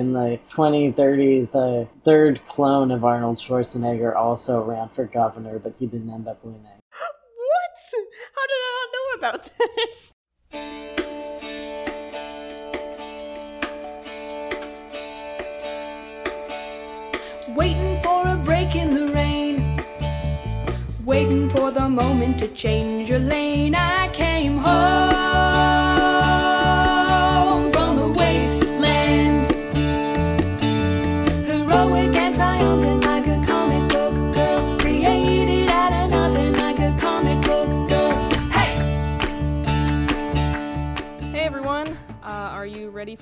In the 2030s, the third clone of Arnold Schwarzenegger also ran for governor, but he didn't end up winning. What? How did I not know about this? Waiting for a break in the rain. Waiting for the moment to change your lane. I came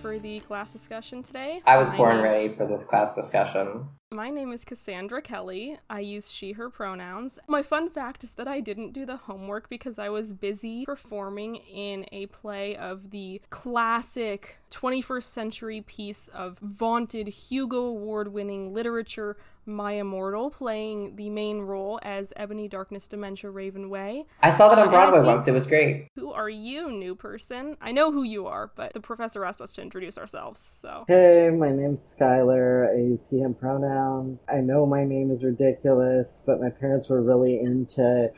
for the class discussion today? I was My born name- ready for this class discussion. My name is Cassandra Kelly. I use she, her pronouns. My fun fact is that I didn't do the homework because I was busy performing in a play of the classic 21st century piece of vaunted Hugo Award winning literature, My Immortal, playing the main role as Ebony Darkness Dementia Raven Way. I saw that on uh, Broadway see. once. It was great. Who are you, new person? I know who you are, but the professor asked us to introduce ourselves, so. Hey, my name's Skylar. I use he, him pronouns. I know my name is ridiculous, but my parents were really into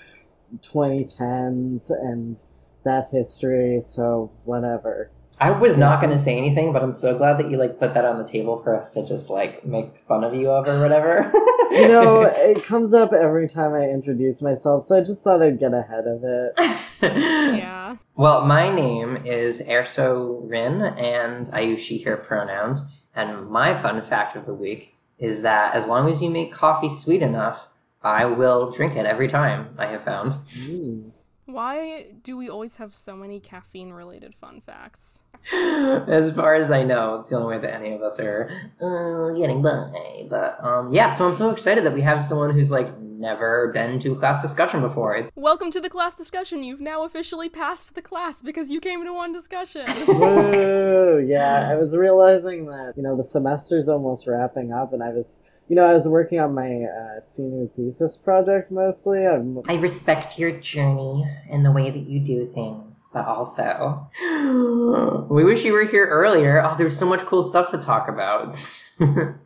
2010s and that history, so whatever. I was not going to say anything, but I'm so glad that you like put that on the table for us to just like make fun of you of or whatever. You know, it comes up every time I introduce myself, so I just thought I'd get ahead of it. Yeah. Well, my name is Erso Rin, and I use she, her pronouns. And my fun fact of the week is that as long as you make coffee sweet enough, I will drink it every time, I have found. Mm. Why do we always have so many caffeine related fun facts? as far as I know, it's the only way that any of us are uh, getting by. But um, yeah, so I'm so excited that we have someone who's like never been to a class discussion before. It's Welcome to the class discussion. You've now officially passed the class because you came to one discussion. Woo! Yeah, I was realizing that, you know, the semester's almost wrapping up, and I was, you know, I was working on my uh, senior thesis project mostly. I'm I respect your journey and the way that you do things, but also we wish you were here earlier. Oh, there's so much cool stuff to talk about.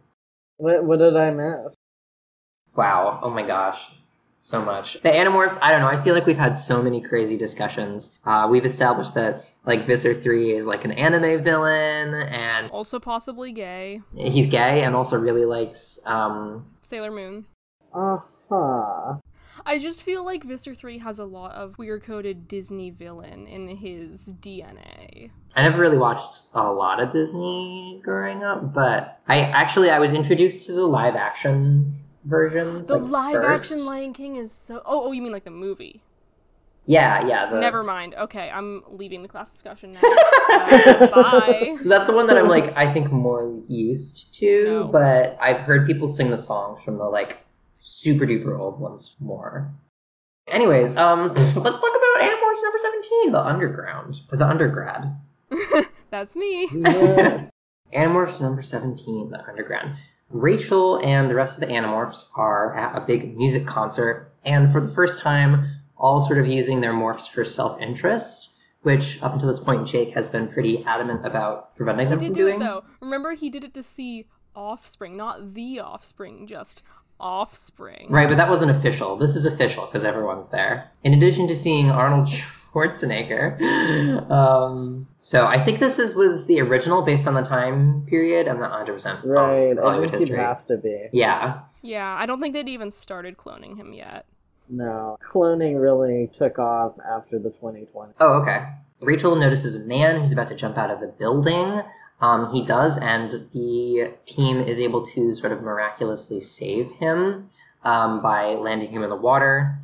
What, what did I miss? Wow. Oh my gosh. So much. The Animorphs, I don't know. I feel like we've had so many crazy discussions. Uh, we've established that, like, Visser 3 is like an anime villain, and also possibly gay. he's gay and also really likes, um, Sailor Moon. Uh huh. I just feel like Visser 3 has a lot of queer coded Disney villain in his DNA. I never really watched a lot of Disney growing up, but I actually, I was introduced to the live action versions. The like, live first. action Lion King is so. Oh, oh, you mean like the movie? Yeah, yeah. The... Never mind. Okay, I'm leaving the class discussion now. Uh, bye. So that's the one that I'm like, I think more used to, No. but I've heard people sing the songs from the like super duper old ones more. Anyways, um, let's talk about Animorphs number seventeen, the underground, the undergrad. That's me. Yeah. Animorphs number seventeen, the underground. Rachel and the rest of the Animorphs are at a big music concert, and for the first time, all sort of using their morphs for self-interest, which up until this point, Jake has been pretty adamant about preventing He them did from do doing. it though. Remember, he did it to see Offspring, not the Offspring, just Offspring. Right, but that wasn't official. This is official because everyone's there. In addition to seeing Arnold Schwarzenegger. Um, so I think this is was the original based on the time period. I'm not 100% on Right. I Hollywood think history. have to be. Yeah. Yeah, I don't think they'd even started cloning him yet. No. Cloning really took off after the 2020. Oh, okay. Rachel notices a man who's about to jump out of a building. Um, he does, and the team is able to sort of miraculously save him um, by landing him in the water.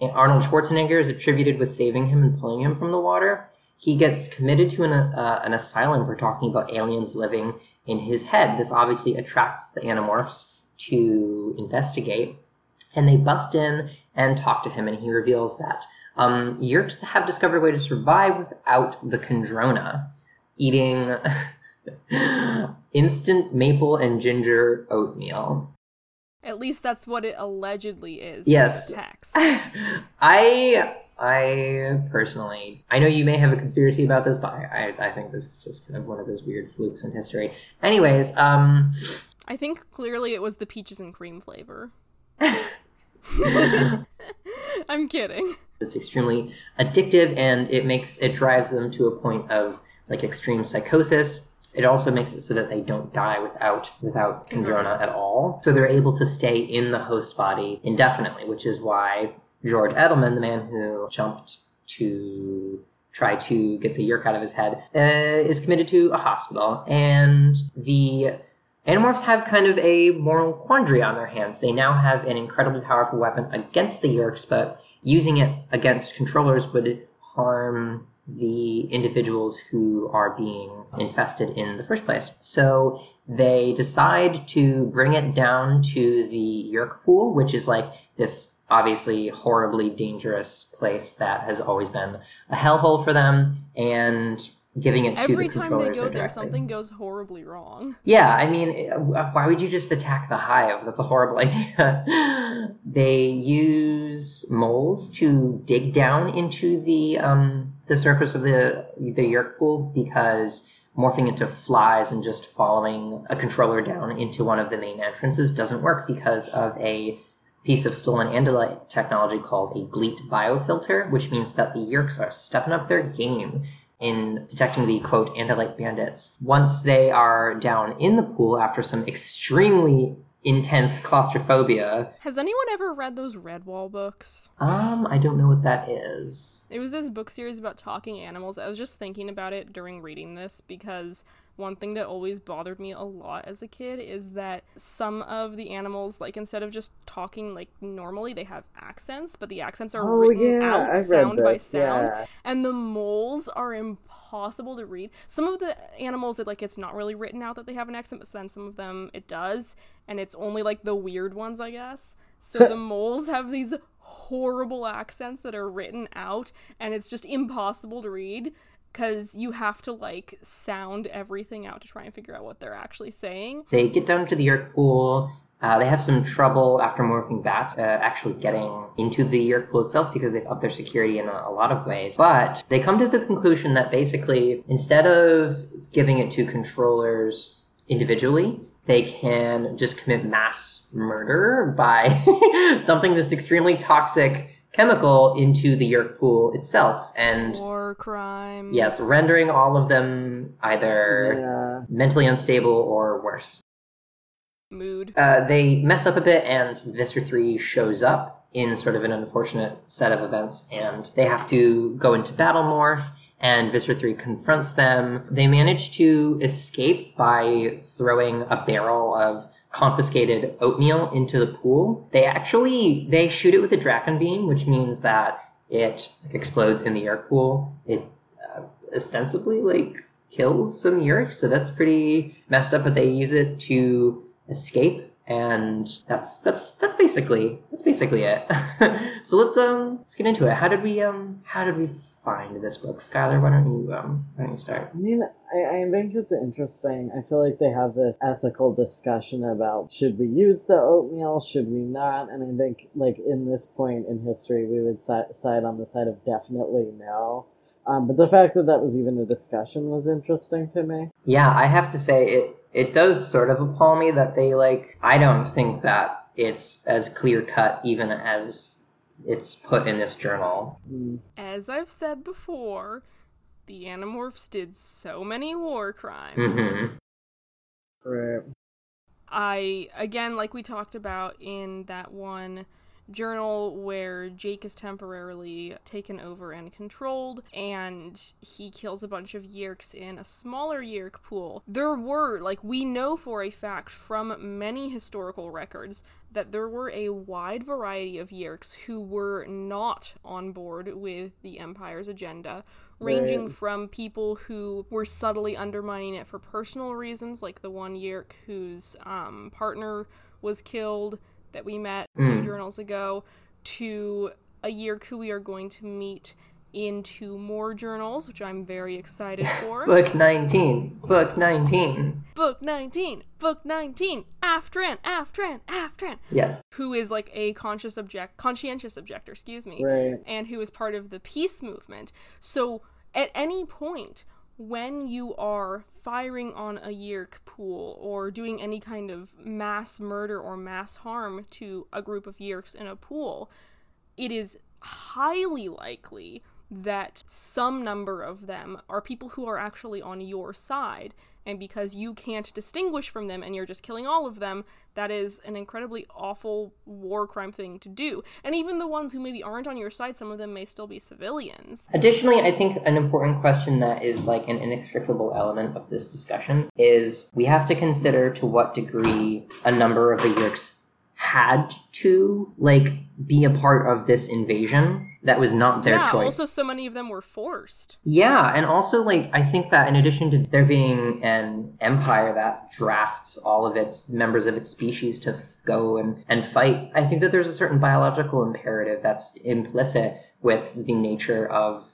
And Arnold Schwarzenegger is attributed with saving him and pulling him from the water. He gets committed to an, uh, an asylum for talking about aliens living in his head. This obviously attracts the Animorphs to investigate, and they bust in and talk to him, and he reveals that um, Yeerks have discovered a way to survive without the Kandrona, eating instant maple and ginger oatmeal. At least that's what it allegedly is. in Yes. Text. I I personally, I know you may have a conspiracy about this, but I, I, I think this is just kind of one of those weird flukes in history. Anyways, um, I think clearly it was the peaches and cream flavor. I'm kidding. it's extremely addictive and it makes it drives them to a point of like extreme psychosis. It also makes it so that they don't die without without Kandrona at all. So they're able to stay in the host body indefinitely, which is why George Edelman, the man who jumped to try to get the yeerk out of his head, uh, is committed to a hospital. And the Animorphs have kind of a moral quandary on their hands. They now have an incredibly powerful weapon against the Yeerks, but using it against controllers would harm the individuals who are being infested in the first place. So they decide to bring it down to the Yeerk pool, which is like this obviously horribly dangerous place that has always been a hellhole for them, and giving it to Every the time they controllers go there, something goes horribly wrong. Yeah, I mean, uh, why would you just attack the hive? That's a horrible idea. they use moles to dig down into the um, the surface of the the yeerk pool because morphing into flies and just following a controller down into one of the main entrances doesn't work because of a piece of stolen andalite technology called a Gleet biofilter, which means that the Yeerks are stepping up their game in detecting the quote andalite bandits. Once they are down in the pool after some extremely intense claustrophobia, Has anyone ever read those Redwall books? um, I don't know what that is. It was this book series about talking animals. I was just thinking about it during reading this because one thing that always bothered me a lot as a kid is that some of the animals, like instead of just talking like normally, they have accents, but the accents are Oh, written yeah, out sound by sound. yeah. And the moles are impossible to read. Some of the animals, it like it's not really written out that they have an accent, but then some of them it does, and it's only like the weird ones, I guess. So the moles have these horrible accents that are written out, and it's just impossible to read because you have to like sound everything out to try and figure out what they're actually saying. They get down to the Yeerk pool. Uh, they have some trouble after morphing bats uh, actually getting into the Yeerk pool itself because they've upped their security in a, a lot of ways. But they come to the conclusion that basically, instead of giving it to controllers individually, they can just commit mass murder by dumping this extremely toxic chemical into the Yeerk pool itself. And War crimes. yes, rendering all of them either Yeah. mentally unstable or worse. mood. Uh, they mess up a bit, and Visser 3 shows up in sort of an unfortunate set of events, and they have to go into battle morph, and Visser 3 confronts them. They manage to escape by throwing a barrel of confiscated oatmeal into the pool. They actually, they shoot it with a Dracon beam, which means that it explodes in the air pool. It uh, ostensibly, like, kills some Yeerks, so that's pretty messed up, but they use it to escape and that's that's that's basically that's basically it so let's um let's get into it how did we um how did we find this book skylar why don't you um why don't you start I mean, I, I think it's interesting. I feel like they have this ethical discussion about should we use the oatmeal, should we not? And I think, like, in this point in history, we would si- side on the side of definitely no. Um, but the fact that that was even a discussion was interesting to me. yeah i have to say it it does sort of appall me that they like i don't think that it's as clear cut even as it's put in this journal As I've said before, the Animorphs did so many war crimes. Mhm. right. I again, like we talked about in that one journal where Jake is temporarily taken over and controlled, and he kills a bunch of Yeerks in a smaller Yeerk pool. There were, like, we know for a fact from many historical records that there were a wide variety of Yeerks who were not on board with the Empire's agenda, ranging Right. from people who were subtly undermining it for personal reasons, like the one Yeerk whose um, partner was killed that we met a few Mm. journals ago, to a year who we are going to meet into more journals, which I'm very excited for. Book 19. Book 19. Book 19, Book 19, Aftran, Aftran, Aftran, Yes. who is like a conscious object, conscientious objector, excuse me, Right. and who is part of the peace movement. So at any point when you are firing on a Yeerk pool or doing any kind of mass murder or mass harm to a group of Yeerks in a pool, it is highly likely that some number of them are people who are actually on your side. And because you can't distinguish from them and you're just killing all of them, that is an incredibly awful war crime thing to do. And even the ones who maybe aren't on your side, some of them may still be civilians. Additionally, I think an important question that is like an inextricable element of this discussion is we have to consider to what degree a number of the Yeerks had to like be a part of this invasion that was not their yeah, choice. also so many of them were forced. Yeah, and also like I think that in addition to there being an empire that drafts all of its members of its species to f- go and, and fight, I think that there's a certain biological imperative that's implicit with the nature of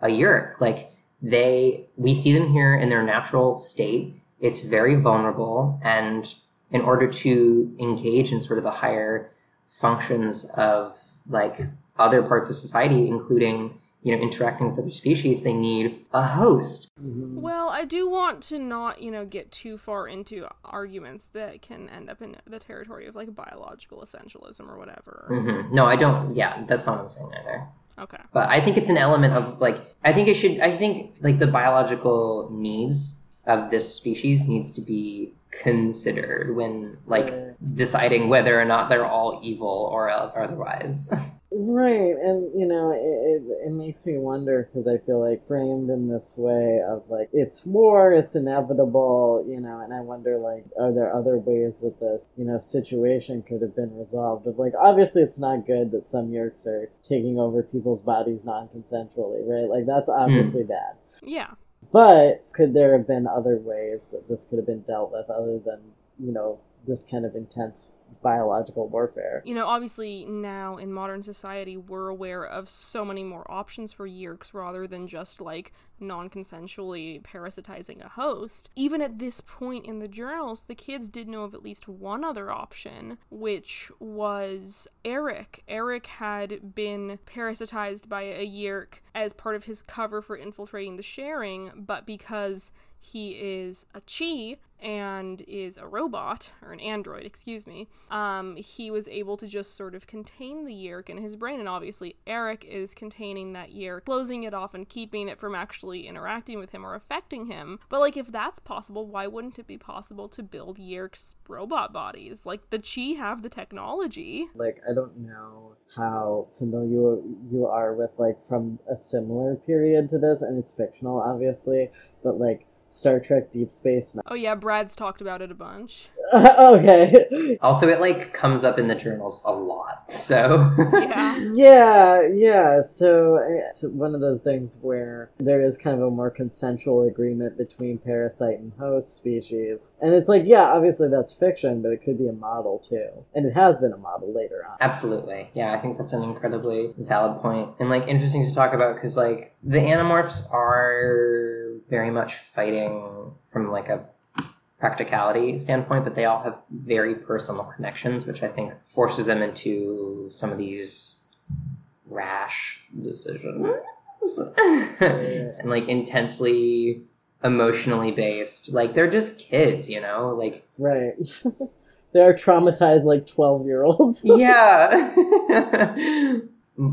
a yeerk. Like they we see them here in their natural state. It's very vulnerable and in order to engage in sort of the higher functions of like other parts of society, including you know interacting with other species, they need a host. Mhm. Well, I do want to not, you know, get too far into arguments that can end up in the territory of like biological essentialism or whatever. hmm No, I don't. Yeah, that's not what I'm saying either. Okay. But I think it's an element of like I think it should. I think like the biological needs of this species needs to be considered when like deciding whether or not they're all evil or otherwise. Right, and you know, it, it, it makes me wonder because I feel like framed in this way of like it's war, it's inevitable, you know, and I wonder like, are there other ways that this you know situation could have been resolved? Of like, obviously, it's not good that some Yeerks are taking over people's bodies non-consensually, right? Like that's hmm. obviously bad. Yeah. But could there have been other ways that this could have been dealt with other than you know this kind of intense biological warfare? You know, obviously now in modern society, we're aware of so many more options for Yeerks rather than just like non consensually parasitizing a host. Even at this point in the journals, the kids did know of at least one other option, which was Erek. Erek had been parasitized by a Yeerk as part of his cover for infiltrating the sharing, but because he is a Chee and is a robot or an android excuse me. Um, he was able to just sort of contain the yeerk in his brain and obviously erek is containing that yeerk closing it off and keeping it from actually interacting with him or affecting him. But like if that's possible why wouldn't it be possible to build yeerk's robot bodies? Like the Chee have the technology. Like I don't know how familiar you are with like from a similar period to this, and it's fictional, obviously, but like Star Trek Deep Space oh yeah brad's talked about it a bunch okay. also, it like comes up in the journals a lot. So yeah Yeah, yeah. So it's one of those things where there is kind of a more consensual agreement between parasite and host species, and it's like, yeah, obviously that's fiction, but it could be a model too, and it has been a model later on. Absolutely. Yeah, I think that's an incredibly valid point and like interesting to talk about because like the Animorphs are very much fighting from like a practicality standpoint, but they all have very personal connections, which I think forces them into some of these rash decisions and like intensely emotionally based. Like they're just kids, you know? Like Right. they are traumatized like twelve year olds. yeah.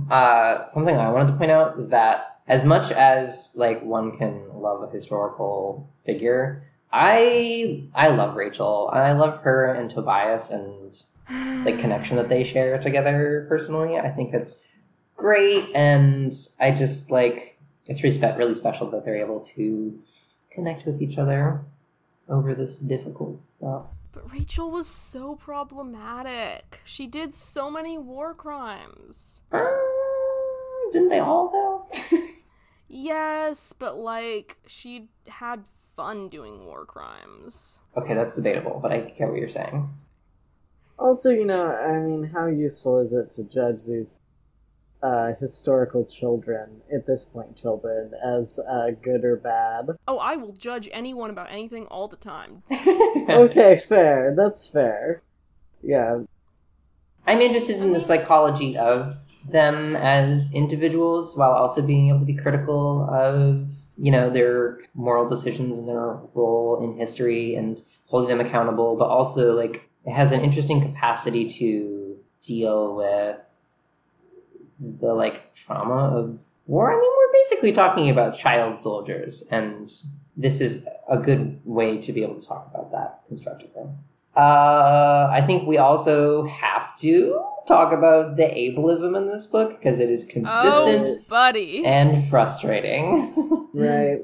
uh, something I wanted to point out is that as much as like one can love a historical figure, I I love Rachel. I love her and Tobias and the connection that they share together personally. I think it's great, and I just like it's really special that they're able to connect with each other over this difficult stuff. But Rachel was so problematic. She did so many war crimes. Uh, didn't they all though? Yes, but like she had fun doing war crimes. okay, that's debatable, but I get what you're saying. Also, you know, I mean, how useful is it to judge these uh, historical children, at this point, children, as uh, good or bad. Oh, I will judge anyone about anything all the time. Okay, fair. That's fair. Yeah, I'm interested in the psychology of them as individuals while also being able to be critical of, you know, their moral decisions and their role in history and holding them accountable, but also like it has an interesting capacity to deal with the like trauma of war. I mean, we're basically talking about child soldiers, and this is a good way to be able to talk about that constructively. Uh, I think we also have to talk about the ableism in this book because it is consistent Oh, buddy. and frustrating. right.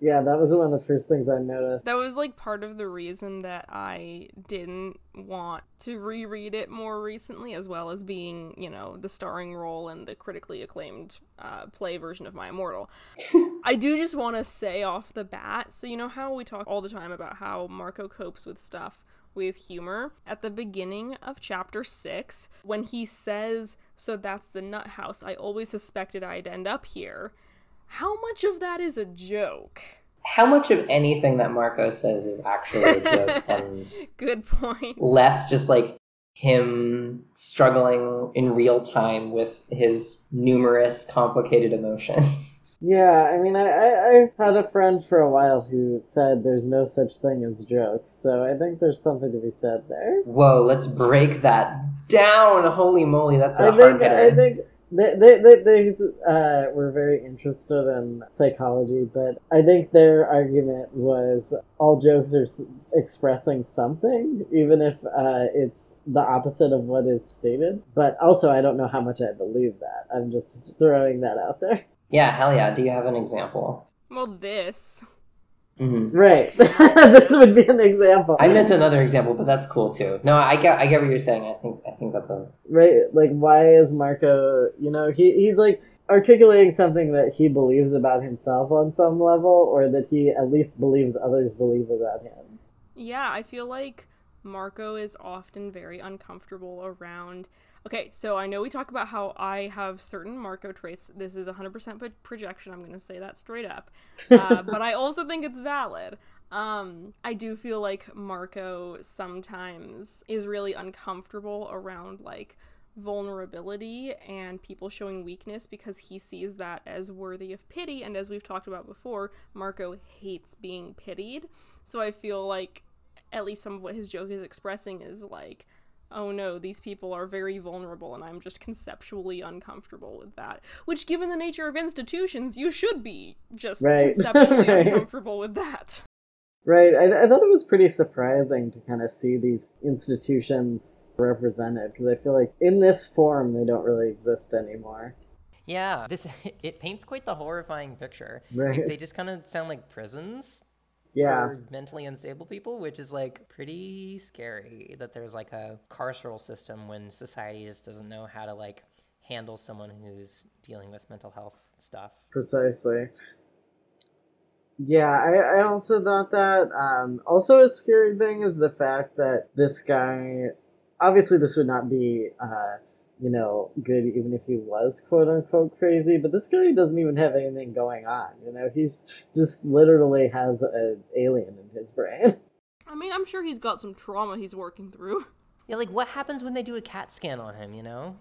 Yeah, that was one of the first things I noticed. That was like part of the reason that I didn't want to reread it more recently, as well as being, you know, the starring role in the critically acclaimed uh, play version of My Immortal. I do just want to say off the bat so, you know, how we talk all the time about how Marco copes with stuff with humor. At the beginning of chapter six, when he says, So that's the nut house, I always suspected I'd end up here. How much of that is a joke? How much of anything that Marco says is actually a joke and Good point. less just like him struggling in real time with his numerous complicated emotions. Yeah, I mean, I, I, I had a friend for a while who said there's no such thing as jokes, so I think there's something to be said there. Whoa, let's break that down. Holy moly, that's a I hard think hitter. I think they they they, they uh, were very interested in psychology, but I think their argument was all jokes are s- expressing something, even if uh, it's the opposite of what is stated. But also, I don't know how much I believe that. I'm just throwing that out there. Yeah, hell yeah. Do you have an example? Well, this. hmm Right. this would be an example. I meant another example, but that's cool too. No, I get, I get what you're saying. I think, I think that's a. right like why is marco you know he, he's like articulating something that he believes about himself on some level or that he at least believes others believe about him Yeah, I feel like Marco is often very uncomfortable around. Okay, so I know we talk about how I have certain Marco traits. This is 100% pro- projection. I'm going to say that straight up. Uh, but I also think it's valid. Um, I do feel like Marco sometimes is really uncomfortable around like vulnerability and people showing weakness because he sees that as worthy of pity. And as we've talked about before, Marco hates being pitied. So I feel like at least some of what his joke is expressing is like, oh no, these people are very vulnerable and I'm just conceptually uncomfortable with that. Which, given the nature of institutions, you should be just Right. conceptually Right. uncomfortable with that. right I, I thought it was pretty surprising to kind of see these institutions represented because i feel like in this form they don't really exist anymore Yeah, this it paints quite the horrifying picture. Right. Like, they just kind of sound like prisons yeah for mentally unstable people, which is like pretty scary that there's like a carceral system when society just doesn't know how to like handle someone who's dealing with mental health stuff. Precisely. Yeah, I, I also thought that. Um, also, a scary thing is the fact that this guy. Obviously, this would not be, uh, you know, good even if he was quote unquote crazy, but this guy doesn't even have anything going on. You know, he's just literally has an alien in his brain. I mean, I'm sure he's got some trauma he's working through. Yeah, like what happens when they do a CAT scan on him, you know?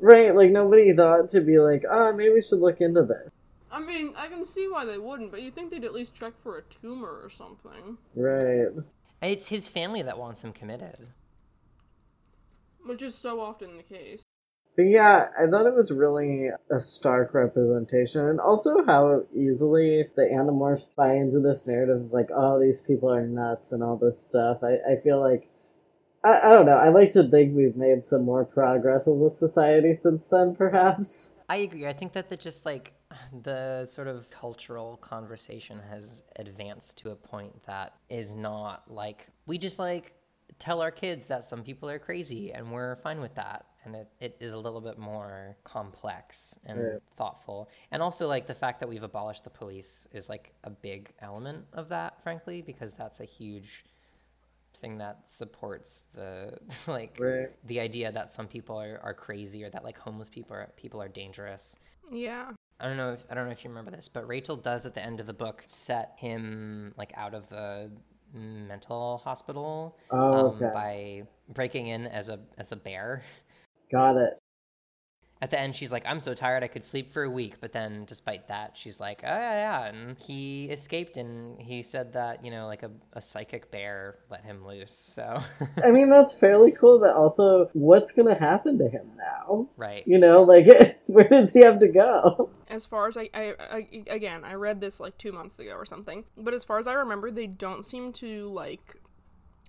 right, like nobody thought to be like, oh, maybe we should look into this. I mean, I can see why they wouldn't, but you'd think they'd at least check for a tumor or something. Right. And it's his family that wants him committed. Which is so often the case. But yeah, I thought it was really a stark representation, and also how easily the Animorphs buy into this narrative of like, oh, these people are nuts and all this stuff. I, I feel like, I, I don't know, I like to think we've made some more progress as a society since then, perhaps. I agree. I think that the just like the sort of cultural conversation has advanced to a point that is not like we just like tell our kids that some people are crazy and we're fine with that. And it, it is a little bit more complex and Right. thoughtful. And also like the fact that we've abolished the police is like a big element of that, frankly, because that's a huge thing that supports the like Right. the idea that some people are, are crazy or that like homeless people are people are dangerous. Yeah. I don't know if I don't know if you remember this, but Rachel does at the end of the book set him like out of the mental hospital Oh, um, by breaking in as a as a bear. Got it. At the end, she's like, "I'm so tired, I could sleep for a week." But then, despite that, she's like, "Oh yeah, yeah." And he escaped, and he said that you know, like a, a psychic bear let him loose. So, I mean, that's fairly cool, but also, what's gonna happen to him now? right. You know, like, where does he have to go? As far as I, I, I, again, I read this like two months ago or something. But as far as I remember, they don't seem to like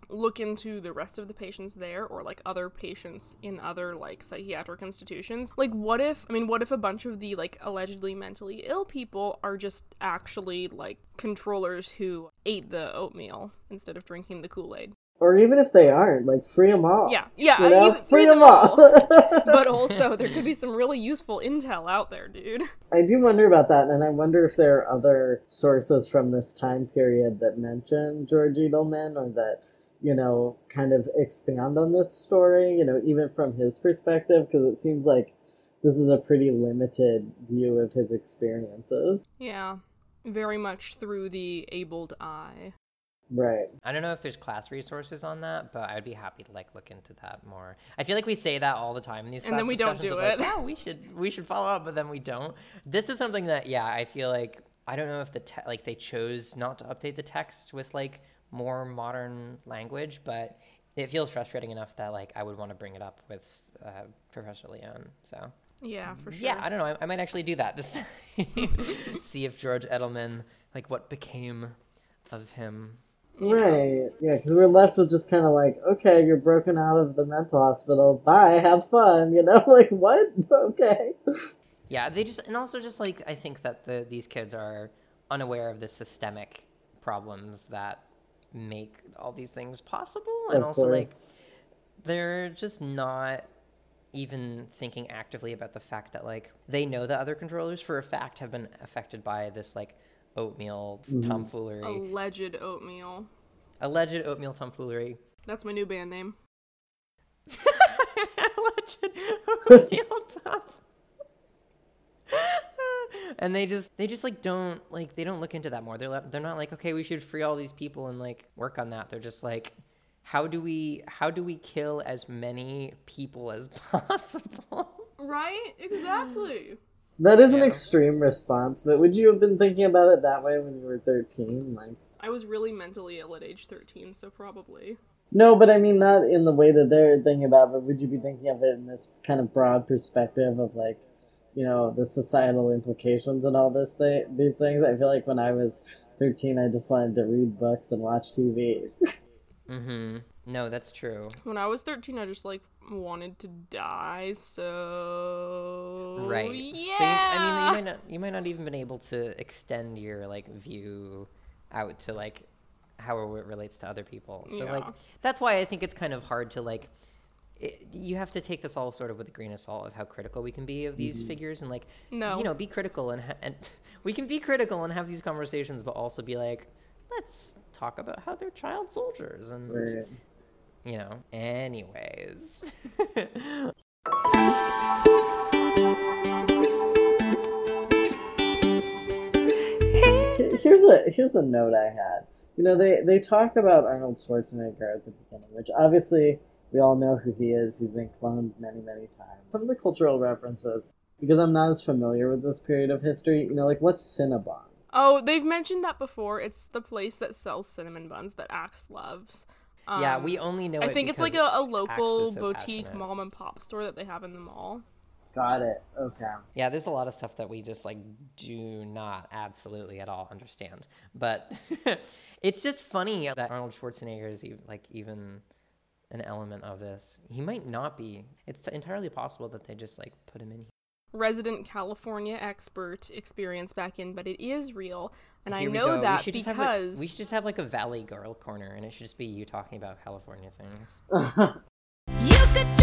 look into the rest of the patients there or like other patients in other like psychiatric institutions. Like, what if, I mean, what if a bunch of the like allegedly mentally ill people are just actually like controllers who ate the oatmeal instead of drinking the Kool Aid? Or even if they aren't, like, free them all. Yeah, yeah, You know? even- free, free them them all. but also, there could be some really useful intel out there, dude. I do wonder about that, and I wonder if there are other sources from this time period that mention George Edelman or that, you know, kind of expand on this story, you know, even from his perspective, because it seems like this is a pretty limited view of his experiences. Yeah, very much through the abled eye. Right. I don't know if there's class resources on that, but I'd be happy to like look into that more. I feel like we say that all the time in these And class then we don't discussions do of, like, it. "Yeah, we should we should follow up, but then we don't. This is something that yeah, I feel like I don't know if the te- like they chose not to update the text with like more modern language, but it feels frustrating enough that like I would want to bring it up with uh, Professor Leon. So Yeah, for sure. yeah, I don't know. I, I might actually do that this time. See if George Edelman like what became of him. Right. Yeah, because we're left with just kind of like, okay, you're broken out of the mental hospital. Bye, have fun. You know, like what? Okay. Yeah, they just and also just like I think that the these kids are unaware of the systemic problems that make all these things possible, and Of also like they're just not even thinking actively about the fact that like they know that other controllers for a fact have been affected by this like oatmeal mm-hmm. tomfoolery, Alleged oatmeal. alleged oatmeal tomfoolery. That's my new band name. alleged oatmeal tomfoolery. And they just they just like don't like they don't look into that more they're they're not like okay we should free all these people and like work on that they're just like how do we how do we kill as many people as possible Right? Exactly. That is an extreme response, but would you have been thinking about it that way when you were 13? Like, I was really mentally ill at age 13, so probably. no, but I mean, not in the way that they're thinking about but would you be thinking of it in this kind of broad perspective of like, you know, the societal implications and all this thing, these things? I feel like when I was 13, I just wanted to read books and watch TV. mm-hmm no that's true When I was 13, I just like wanted to die, so right Yeah. so you, i mean you might not you might not even been able to extend your like view out to like how it relates to other people so like that's why i think it's kind of hard to like it, you have to take this all sort of with a grain of salt of how critical we can be of these mm-hmm. figures and like No. you know be critical and, ha- and we can be critical and have these conversations but also be like let's talk about how they're child soldiers and Right. you know anyways Here's a here's a note I had. You know, they they talk about Arnold Schwarzenegger at the beginning, which obviously we all know who he is. He's been cloned many many times. Some of the cultural references, because I'm not as familiar with this period of history. You know, like what's Cinnabon? Oh, they've mentioned that before. It's the place that sells cinnamon buns that Ax loves. yeah Um, we only know I it think it's like a, a local so boutique passionate. mom and pop store that they have in the mall. Got it. Okay. Yeah, there's a lot of stuff that we just like do not absolutely at all understand. But it's just funny that Arnold Schwarzenegger is ev- like even an element of this. He might not be. It's entirely possible that they just like put him in. Here. Resident California expert experience back in, but it is real, and I Here we know go. We that just because have, like, we should just have like a Valley Girl corner, and it should just be you talking about California things.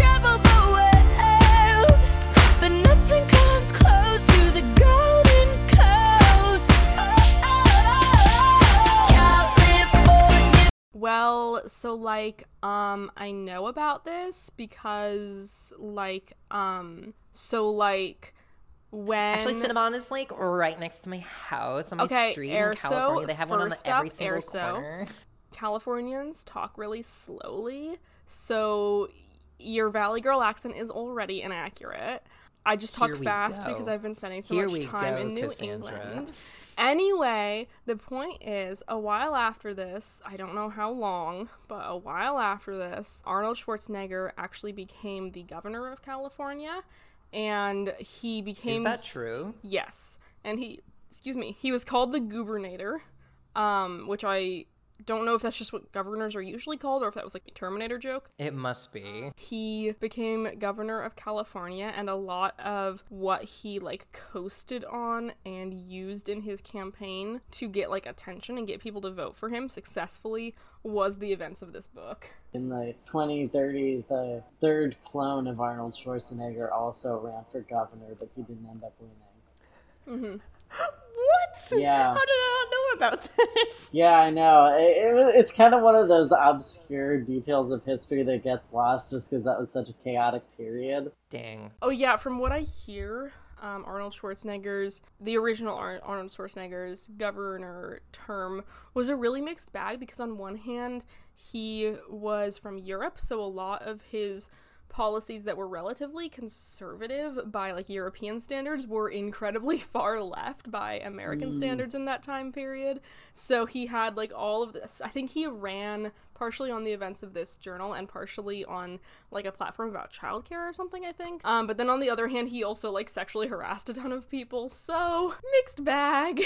Well, so like um I know about this because like um so like when Actually, Cinnabon is like right next to my house on my Okay, street in California. They have one on the, every up, single corner. Californians talk really slowly, so your Valley Girl accent is already inaccurate. I just talk fast go. because I've been spending so Here much time go, in New Cassandra. England. Anyway, the point is, a while after this, I don't know how long, but a while after this, Arnold Schwarzenegger actually became the governor of California, and he became. Is that true? Yes. And he, excuse me, he was called the gubernator, um, which I don't know if that's just what governors are usually called or if that was like a Terminator joke. It must be. He became governor of California, and a lot of what he like coasted on and used in his campaign to get like attention and get people to vote for him successfully was the events of this book. In the 2030s, the third clone of Arnold Schwarzenegger also ran for governor, but he didn't end up winning. Mm-hmm. What? Yeah. How did I not know about this? Yeah, I know. It, it, it's kind of one of those obscure details of history that gets lost just because that was such a chaotic period. Dang. Oh yeah, from what I hear, um, Arnold Schwarzenegger's the original Ar- Arnold Schwarzenegger's governor term was a really mixed bag because on one hand he was from Europe, so a lot of his policies that were relatively conservative by like European standards were incredibly far left by American standards in that time period. So he had like all of this. I think he ran partially on the events of this journal and partially on like a platform about childcare or something, I think. Um, but then on the other hand, he also like sexually harassed a ton of people. So mixed bag.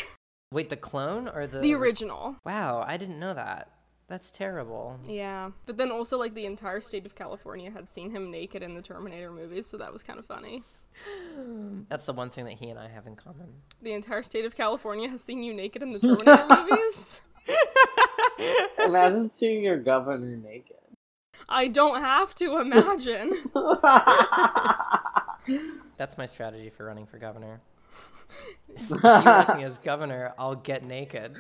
Wait, the clone or the The original. Wow, I didn't know that. That's terrible. Yeah. But then also like the entire state of California had seen him naked in the Terminator movies, so that was kind of funny. That's the one thing that he and I have in common. The entire state of California has seen you naked in the Terminator movies. Imagine seeing your governor naked. I don't have to imagine. That's my strategy for running for governor. if you elect me as governor, I'll get naked.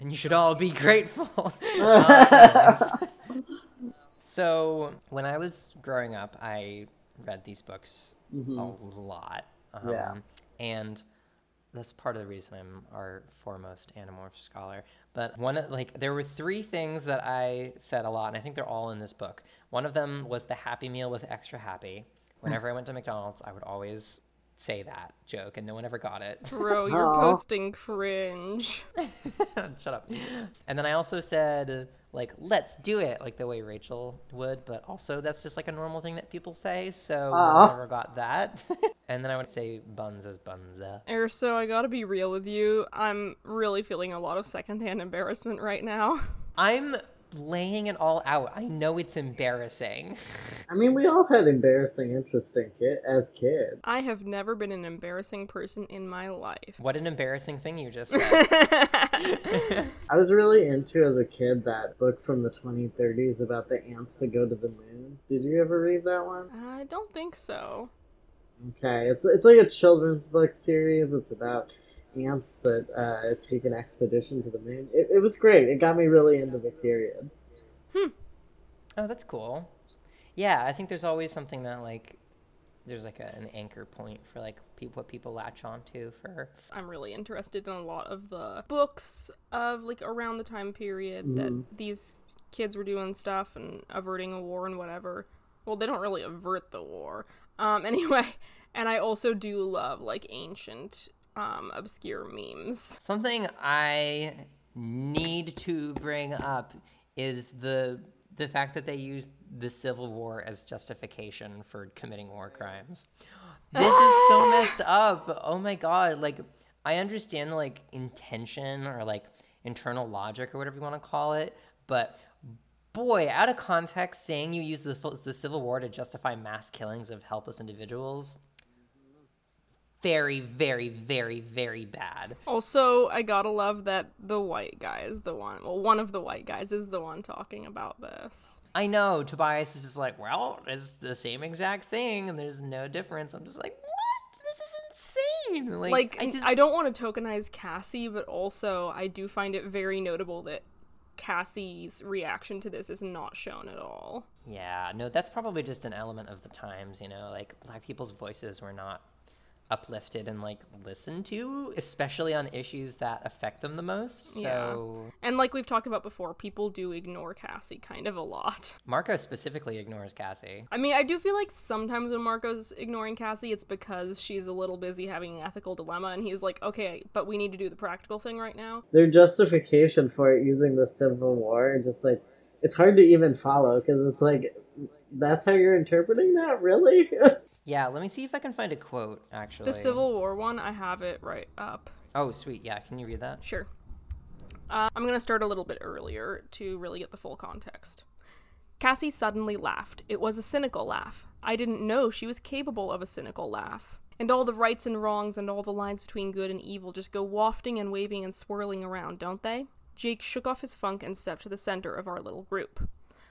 And you should all be grateful. Uh, so, when I was growing up, I read these books a lot. Um, Yeah. And that's part of the reason I'm our foremost Animorph scholar. But one, of- like, there were three things that I said a lot, and I think they're all in this book. One of them was the Happy Meal with extra happy. Whenever I went to McDonald's, I would always say that joke, and no one ever got it. Bro, you're Aw. posting cringe. Shut up. And then I also said, like, let's do it, like the way Rachel would, but also that's just like a normal thing that people say, so no Aw. one ever got that. and then I would say buns as bunza. Uh. Erso, I gotta be real with you. I'm really feeling a lot of secondhand embarrassment right now. I'm laying it all out. I know it's embarrassing. I mean, we all had embarrassing, interesting kid as kids. I have never been an embarrassing person in my life. What an embarrassing thing you just said. I was really into as a kid that book from the 2030s about the ants that go to the moon. Did you ever read that one? I don't think so. Okay, it's it's like a children's book series. It's about ants that uh, take an expedition to the moon. It, it was great. It got me really into the period. Hmm. oh, that's cool. Yeah, I think there's always something that, like, there's like a, an anchor point for like people what people latch onto for I'm really interested in a lot of the books of like around the time period Mhm. that these kids were doing stuff and averting a war and whatever. Well, they don't really avert the war. Um anyway, and I also do love like ancient um obscure memes. Something I need to bring up is the the fact that they use the Civil War as justification for committing war crimes. This is so messed up. Oh my god, like I understand like intention or like internal logic or whatever you want to call it, but boy, out of context saying you use the the Civil War to justify mass killings of helpless individuals very very very very bad. Also, I gotta love that the white guy is the one. Well, one of the white guys is the one talking about this. I know Tobias is just like, well, it's the same exact thing, and there's no difference. I'm just like, what? This is insane. Like, Like, I I, don't want to tokenize Cassie, but also I do find it very notable that Cassie's reaction to this is not shown at all. Yeah, no, that's probably just an element of the times, you know, like black people's voices were not uplifted and like listened to, especially on issues that affect them the most. So And like we've talked about before, people do ignore Cassie kind of a lot. Marco specifically ignores Cassie. I mean, I do feel like sometimes when Marco's ignoring Cassie, it's because she's a little busy having an ethical dilemma, and he's like, okay, but we need to do the practical thing right now. Their justification for using the Civil War, just like it's hard to even follow because it's like that's how you're interpreting that, really? Yeah, let me see if I can find a quote actually. The Civil War one, I have it right up. Oh, sweet. Yeah, can you read that? Sure. Uh, I'm going to start a little bit earlier to really get the full context. Cassie suddenly laughed. It was a cynical laugh. I didn't know she was capable of a cynical laugh. And all the rights and wrongs and all the lines between good and evil just go wafting and waving and swirling around, don't they? Jake shook off his funk and stepped to the center of our little group.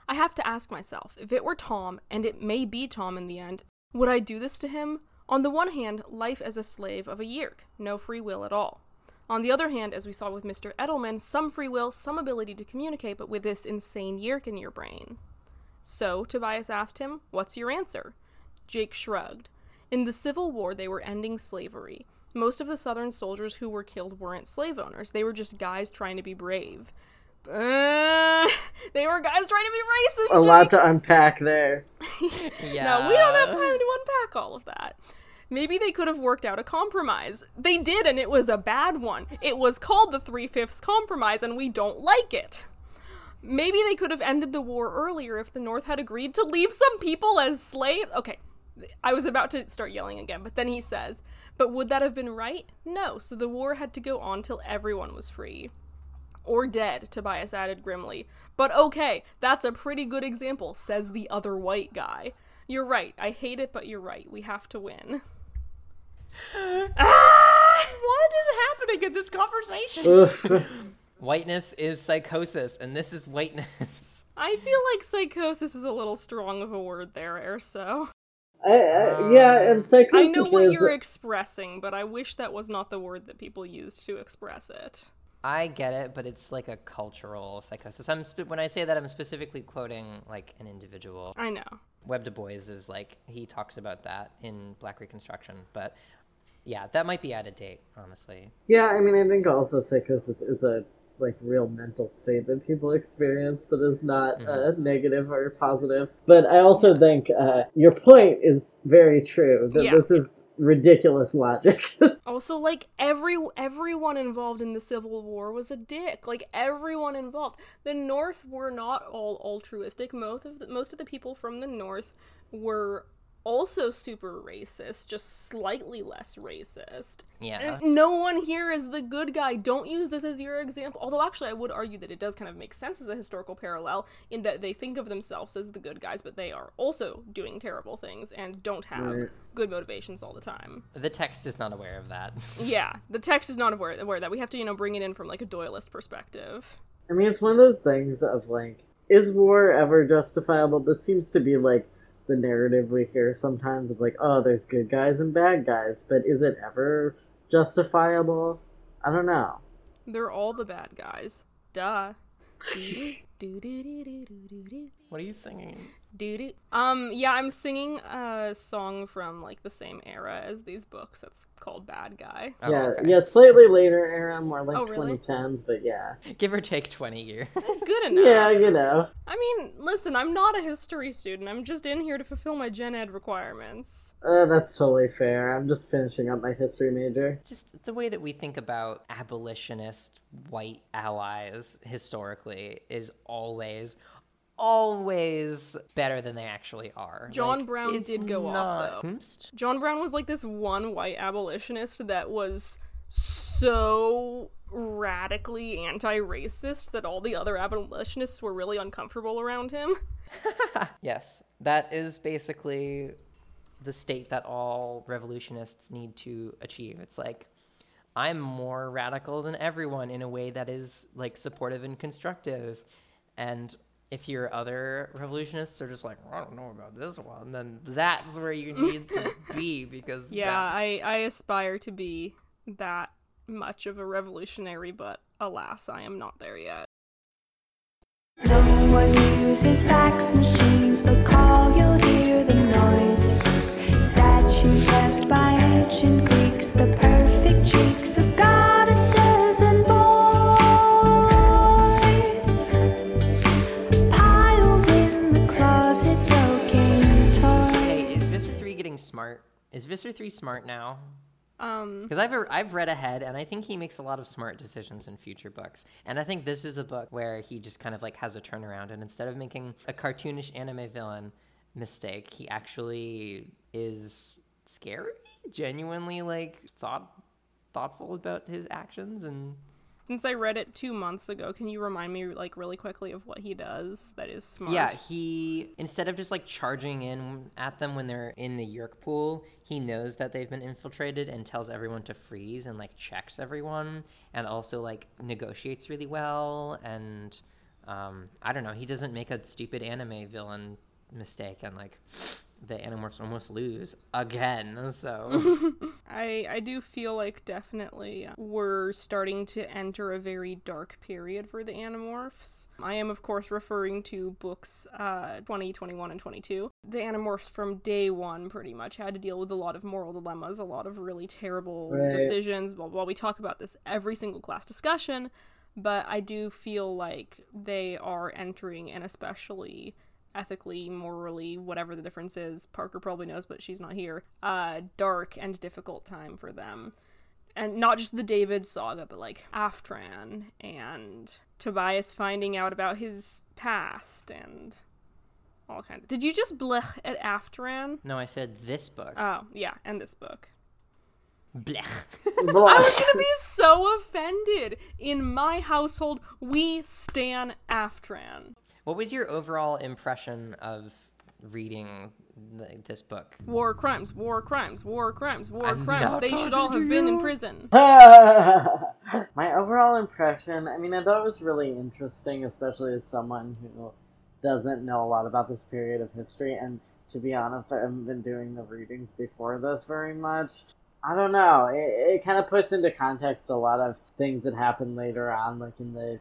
I have to ask myself if it were Tom, and it may be Tom in the end, would I do this to him? On the one hand, life as a slave of a Yeerk, no free will at all. On the other hand, as we saw with Mr. Edelman, some free will, some ability to communicate, but with this insane Yeerk in your brain. So, Tobias asked him, What's your answer? Jake shrugged. In the Civil War, they were ending slavery. Most of the Southern soldiers who were killed weren't slave owners, they were just guys trying to be brave. Uh, they were guys trying to be racist. a lot to unpack there. Yeah. No, we don't have time to unpack all of that. Maybe they could have worked out a compromise. They did, and it was a bad one. It was called the Three Fifths Compromise, and we don't like it. Maybe they could have ended the war earlier if the North had agreed to leave some people as slaves. Okay, I was about to start yelling again, but then he says, But would that have been right? No, so the war had to go on till everyone was free. Or dead, Tobias added grimly. But okay, that's a pretty good example, says the other white guy. You're right, I hate it, but you're right. We have to win. What is happening in this conversation? Whiteness is psychosis, and this is whiteness. I feel like psychosis is a little strong of a word there, Erso. I, I, yeah, and um, psychosis I know what is- you're expressing, but I wish that was not the word that people used to express it. I get it, but it's like a cultural psychosis. I'm spe- when I say that, I'm specifically quoting like an individual. I know. Webb Du Bois is like he talks about that in Black Reconstruction, but yeah, that might be out of date, honestly. Yeah, I mean, I think also psychosis is a like real mental state that people experience that is not uh, negative or positive. But I also think uh, your point is very true that Yeah. this is ridiculous logic. Oh, also, like every everyone involved in the Civil War was a dick. Like everyone involved. The North were not all altruistic. Most of the, most of the people from the North were also super racist, just slightly less racist. Yeah. And no one here is the good guy. Don't use this as your example. Although, actually, I would argue that it does kind of make sense as a historical parallel in that they think of themselves as the good guys, but they are also doing terrible things and don't have Right. good motivations all the time. The text is not aware of that. Yeah, the text is not aware, aware of that. We have to, you know, bring it in from like a Doyleist perspective. I mean, it's one of those things of like, is war ever justifiable? This seems to be like the narrative we hear sometimes of like, oh, there's good guys and bad guys, but is it ever justifiable? I don't know. They're all the bad guys. Duh. What are you singing? Doo-doo. Um, yeah, I'm singing a song from like the same era as these books. That's called Bad Guy. Oh, yeah, okay. yeah, slightly later era, more like Oh, really? 2010s, but yeah. Give or take 20 years. Good enough. Yeah, you know. I mean, listen, I'm not a history student. I'm just in here to fulfill my gen ed requirements. Uh, that's totally fair. I'm just finishing up my history major. Just the way that we think about abolitionist white allies historically is always, always better than they actually are. John Like, Brown did go off, though. John Brown was like this one white abolitionist that was so radically anti-racist that all the other abolitionists were really uncomfortable around him. Yes, that is basically the state that all revolutionists need to achieve. It's like I'm more radical than everyone in a way that is like supportive and constructive. And if your other revolutionists are just like, I don't know about this one, then that's where you need to be because Yeah, that- I, I aspire to be that much of a revolutionary, but alas, I am not there yet. No one uses fax machines, but call you'll hear the noise. Statues left by ancient Greeks, the perfect cheeks of goddesses Is Visser 3 smart now? Um, Because I've, I've read ahead, and I think he makes a lot of smart decisions in future books. And I think this is a book where he just kind of like has a turnaround, and instead of making a cartoonish anime villain mistake, he actually is scary, genuinely like thought thoughtful about his actions, and since I read it two months ago, can you remind me, like, really quickly of what he does that is smart? Yeah, he instead of just like charging in at them when they're in the Yeerk pool, he knows that they've been infiltrated and tells everyone to freeze and like checks everyone and also like negotiates really well and um, I don't know, he doesn't make a stupid anime villain mistake and like the Animorphs almost lose again. So I I do feel like definitely we're starting to enter a very dark period for the Animorphs. I am of course referring to books uh 20, 21 and 22. The Animorphs from day 1 pretty much had to deal with a lot of moral dilemmas, a lot of really terrible Right. decisions. While while we talk about this every single class discussion, but I do feel like they are entering an especially ethically, morally, whatever the difference is. Parker probably knows, but she's not here. Uh, dark and difficult time for them. And not just the David saga, but like Aftran and Tobias finding out about his past and all kinds. Did you just blech at Aftran? no, I said this book. Oh, yeah, and this book. Blech. I was gonna be so offended. In my household, we stan Aftran. What was your overall impression of reading th- this book? War crimes, war crimes, war crimes, war I'm crimes. They should all to have been in prison. My overall impression, I mean, I thought it was really interesting, especially as someone who doesn't know a lot about this period of history. And to be honest, I haven't been doing the readings before this very much. I don't know. It, it kind of puts into context a lot of things that happened later on, like in the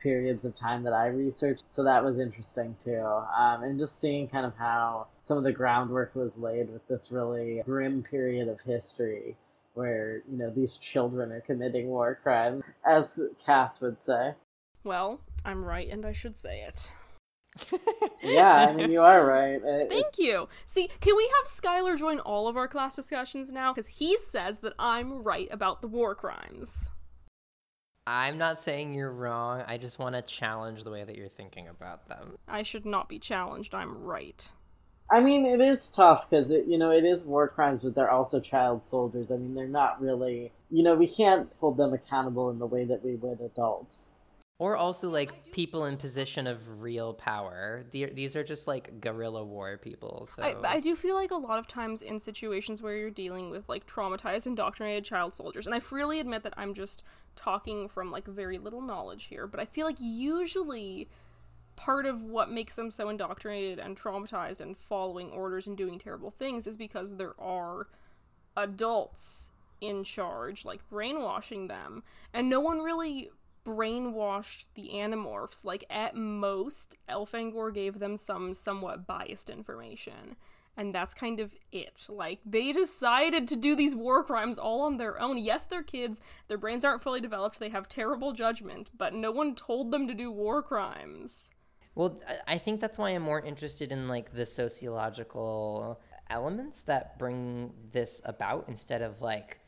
periods of time that I researched. So that was interesting too. Um, and just seeing kind of how some of the groundwork was laid with this really grim period of history where, you know, these children are committing war crimes, as Cass would say. Well, I'm right, and I should say it. Yeah, I mean, you are right. It- Thank you. See, can we have Skylar join all of our class discussions now? Because he says that I'm right about the war crimes. I'm not saying you're wrong. I just want to challenge the way that you're thinking about them. I should not be challenged. I'm right. I mean, it is tough because it, you know, it is war crimes, but they're also child soldiers. I mean, they're not really, you know, we can't hold them accountable in the way that we would adults. Or also like people in position of real power. These are just like guerrilla war people. So I, I do feel like a lot of times in situations where you're dealing with like traumatized, indoctrinated child soldiers, and I freely admit that I'm just talking from like very little knowledge here, but I feel like usually part of what makes them so indoctrinated and traumatized and following orders and doing terrible things is because there are adults in charge, like brainwashing them, and no one really brainwashed the Animorphs. Like, at most, Elfangor gave them some somewhat biased information. And that's kind of it. Like, they decided to do these war crimes all on their own. Yes, they're kids, their brains aren't fully developed, they have terrible judgment, but no one told them to do war crimes. Well, I- think that's why I'm more interested in like the sociological elements that bring this about instead of like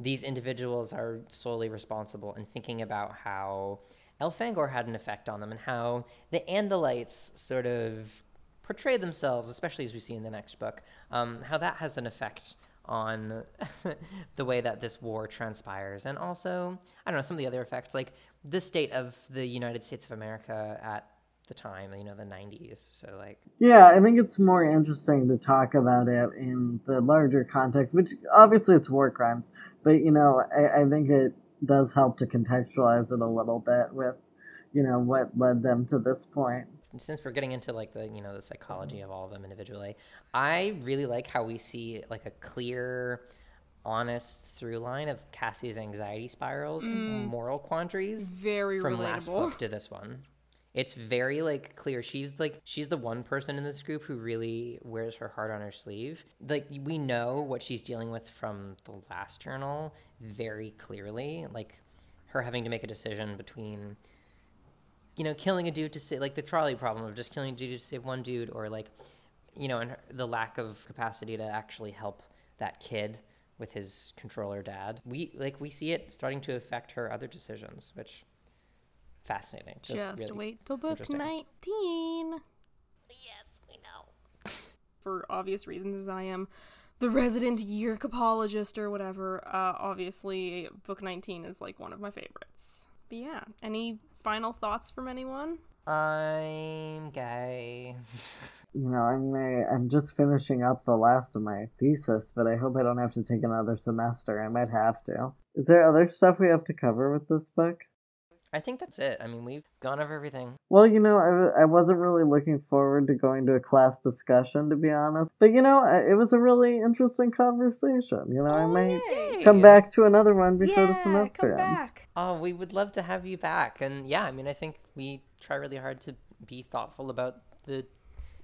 these individuals are solely responsible and thinking about how Elfangor had an effect on them and how the Andalites sort of portray themselves, especially as we see in the next book, um, how that has an effect on the way that this war transpires. And also, I don't know, some of the other effects, like the state of the United States of America at the time, you know, the 90s. So, like, Yeah, I think it's more interesting to talk about it in the larger context, which obviously it's war crimes, but you know, I, I think it does help to contextualize it a little bit with, you know, what led them to this point. since we're getting into like the you know the psychology of all of them individually i really like how we see like a clear honest through line of cassie's anxiety spirals and moral quandaries Very from last book to this one It's very like clear. She's like she's the one person in this group who really wears her heart on her sleeve. Like we know what she's dealing with from the last journal very clearly. Like her having to make a decision between you know killing a dude to save like the trolley problem of just killing a dude to save one dude or like you know and her, the lack of capacity to actually help that kid with his controller dad. We like we see it starting to affect her other decisions, which fascinating. Just, really wait till book 19. Yes, we know. For obvious reasons, as I am the resident Yeerkapologist or whatever, uh, obviously, book 19 is like one of my favorites. But yeah, any final thoughts from anyone? I'm gay. You know, I mean, I, I'm just finishing up the last of my thesis, but I hope I don't have to take another semester. I might have to. Is there other stuff we have to cover with this book? I think that's it. I mean, we've gone over everything. Well, you know, I, I wasn't really looking forward to going to a class discussion, to be honest. But, you know, I- it was a really interesting conversation. You know, I oh, might come back to another one before the semester ends. back. Oh, we would love to have you back. And yeah, I mean, I think we try really hard to be thoughtful about the.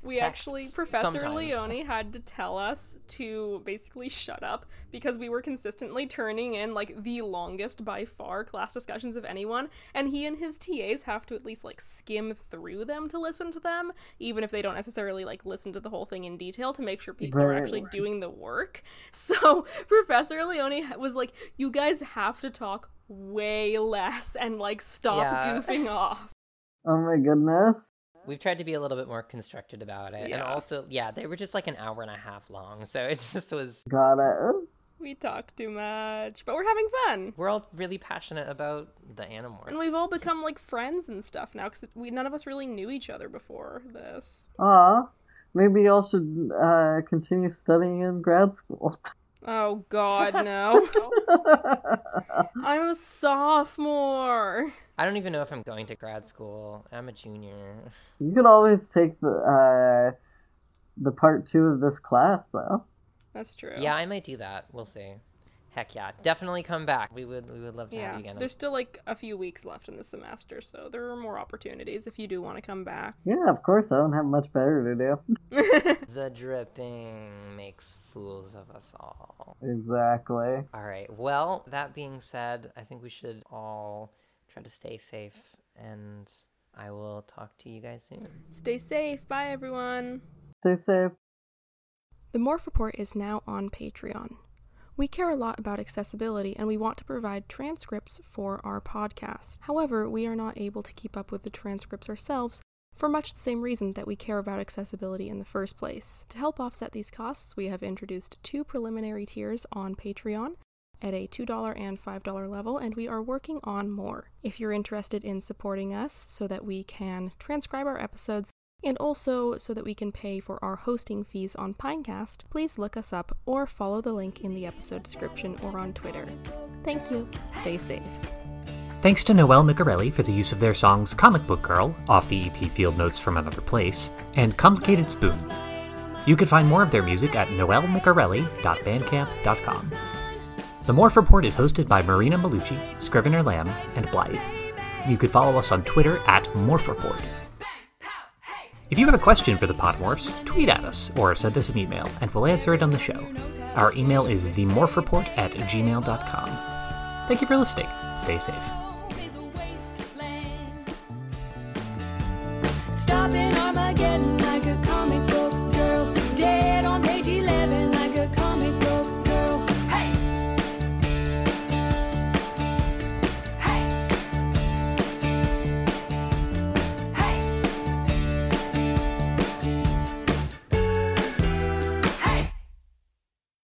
We actually, Professor sometimes. Leone had to tell us to basically shut up because we were consistently turning in like the longest by far class discussions of anyone, and he and his TAs have to at least like skim through them to listen to them, even if they don't necessarily like listen to the whole thing in detail to make sure people are actually right. doing the work. So Professor Leone was like, "You guys have to talk way less and like stop Yeah. goofing off." Oh my goodness. We've tried to be a little bit more constructed about it. And also, yeah, they were just like an hour and a half long. So it just was. Got it. We talk too much, but we're having fun. We're all really passionate about the Animorphs. And we've all become like friends and stuff now because we none of us really knew each other before this. Aw. Maybe y'all should uh, continue studying in grad school. Oh God, no! I'm a sophomore. I don't even know if I'm going to grad school. I'm a junior. You could always take the uh, the part two of this class, though. That's true. Yeah, I might do that. We'll see. Heck yeah, definitely come back. We would we would love to have yeah. you again. There's still like a few weeks left in the semester, so there are more opportunities if you do want to come back. Yeah, of course. I don't have much better to do. The dripping makes fools of us all. Exactly. All right. Well, that being said, I think we should all try to stay safe, and I will talk to you guys soon. Stay safe. Bye, everyone. Stay safe. The Morph Report is now on Patreon. We care a lot about accessibility and we want to provide transcripts for our podcast. However, we are not able to keep up with the transcripts ourselves for much the same reason that we care about accessibility in the first place. To help offset these costs, we have introduced two preliminary tiers on Patreon at a $2 and $5 level, and we are working on more. If you're interested in supporting us so that we can transcribe our episodes and also so that we can pay for our hosting fees on Pinecast, please look us up or follow the link in the episode description or on Twitter. Thank you. Stay safe. Thanks to Noelle Micarelli for the use of their songs Comic Book Girl, off the EP Field Notes from Another Place, and Complicated Spoon. You can find more of their music at noellemicarelli.bandcamp.com. The Morph Report is hosted by Marina Maulucci, Scrivener Lamb, and Blythe. You could follow us on Twitter at Morph Report. If you have a question for the Podimorphs, tweet at us or send us an email, and we'll answer it on the show. Our email is themorphreport at gmail.com. Thank you for listening. Stay safe. Armageddon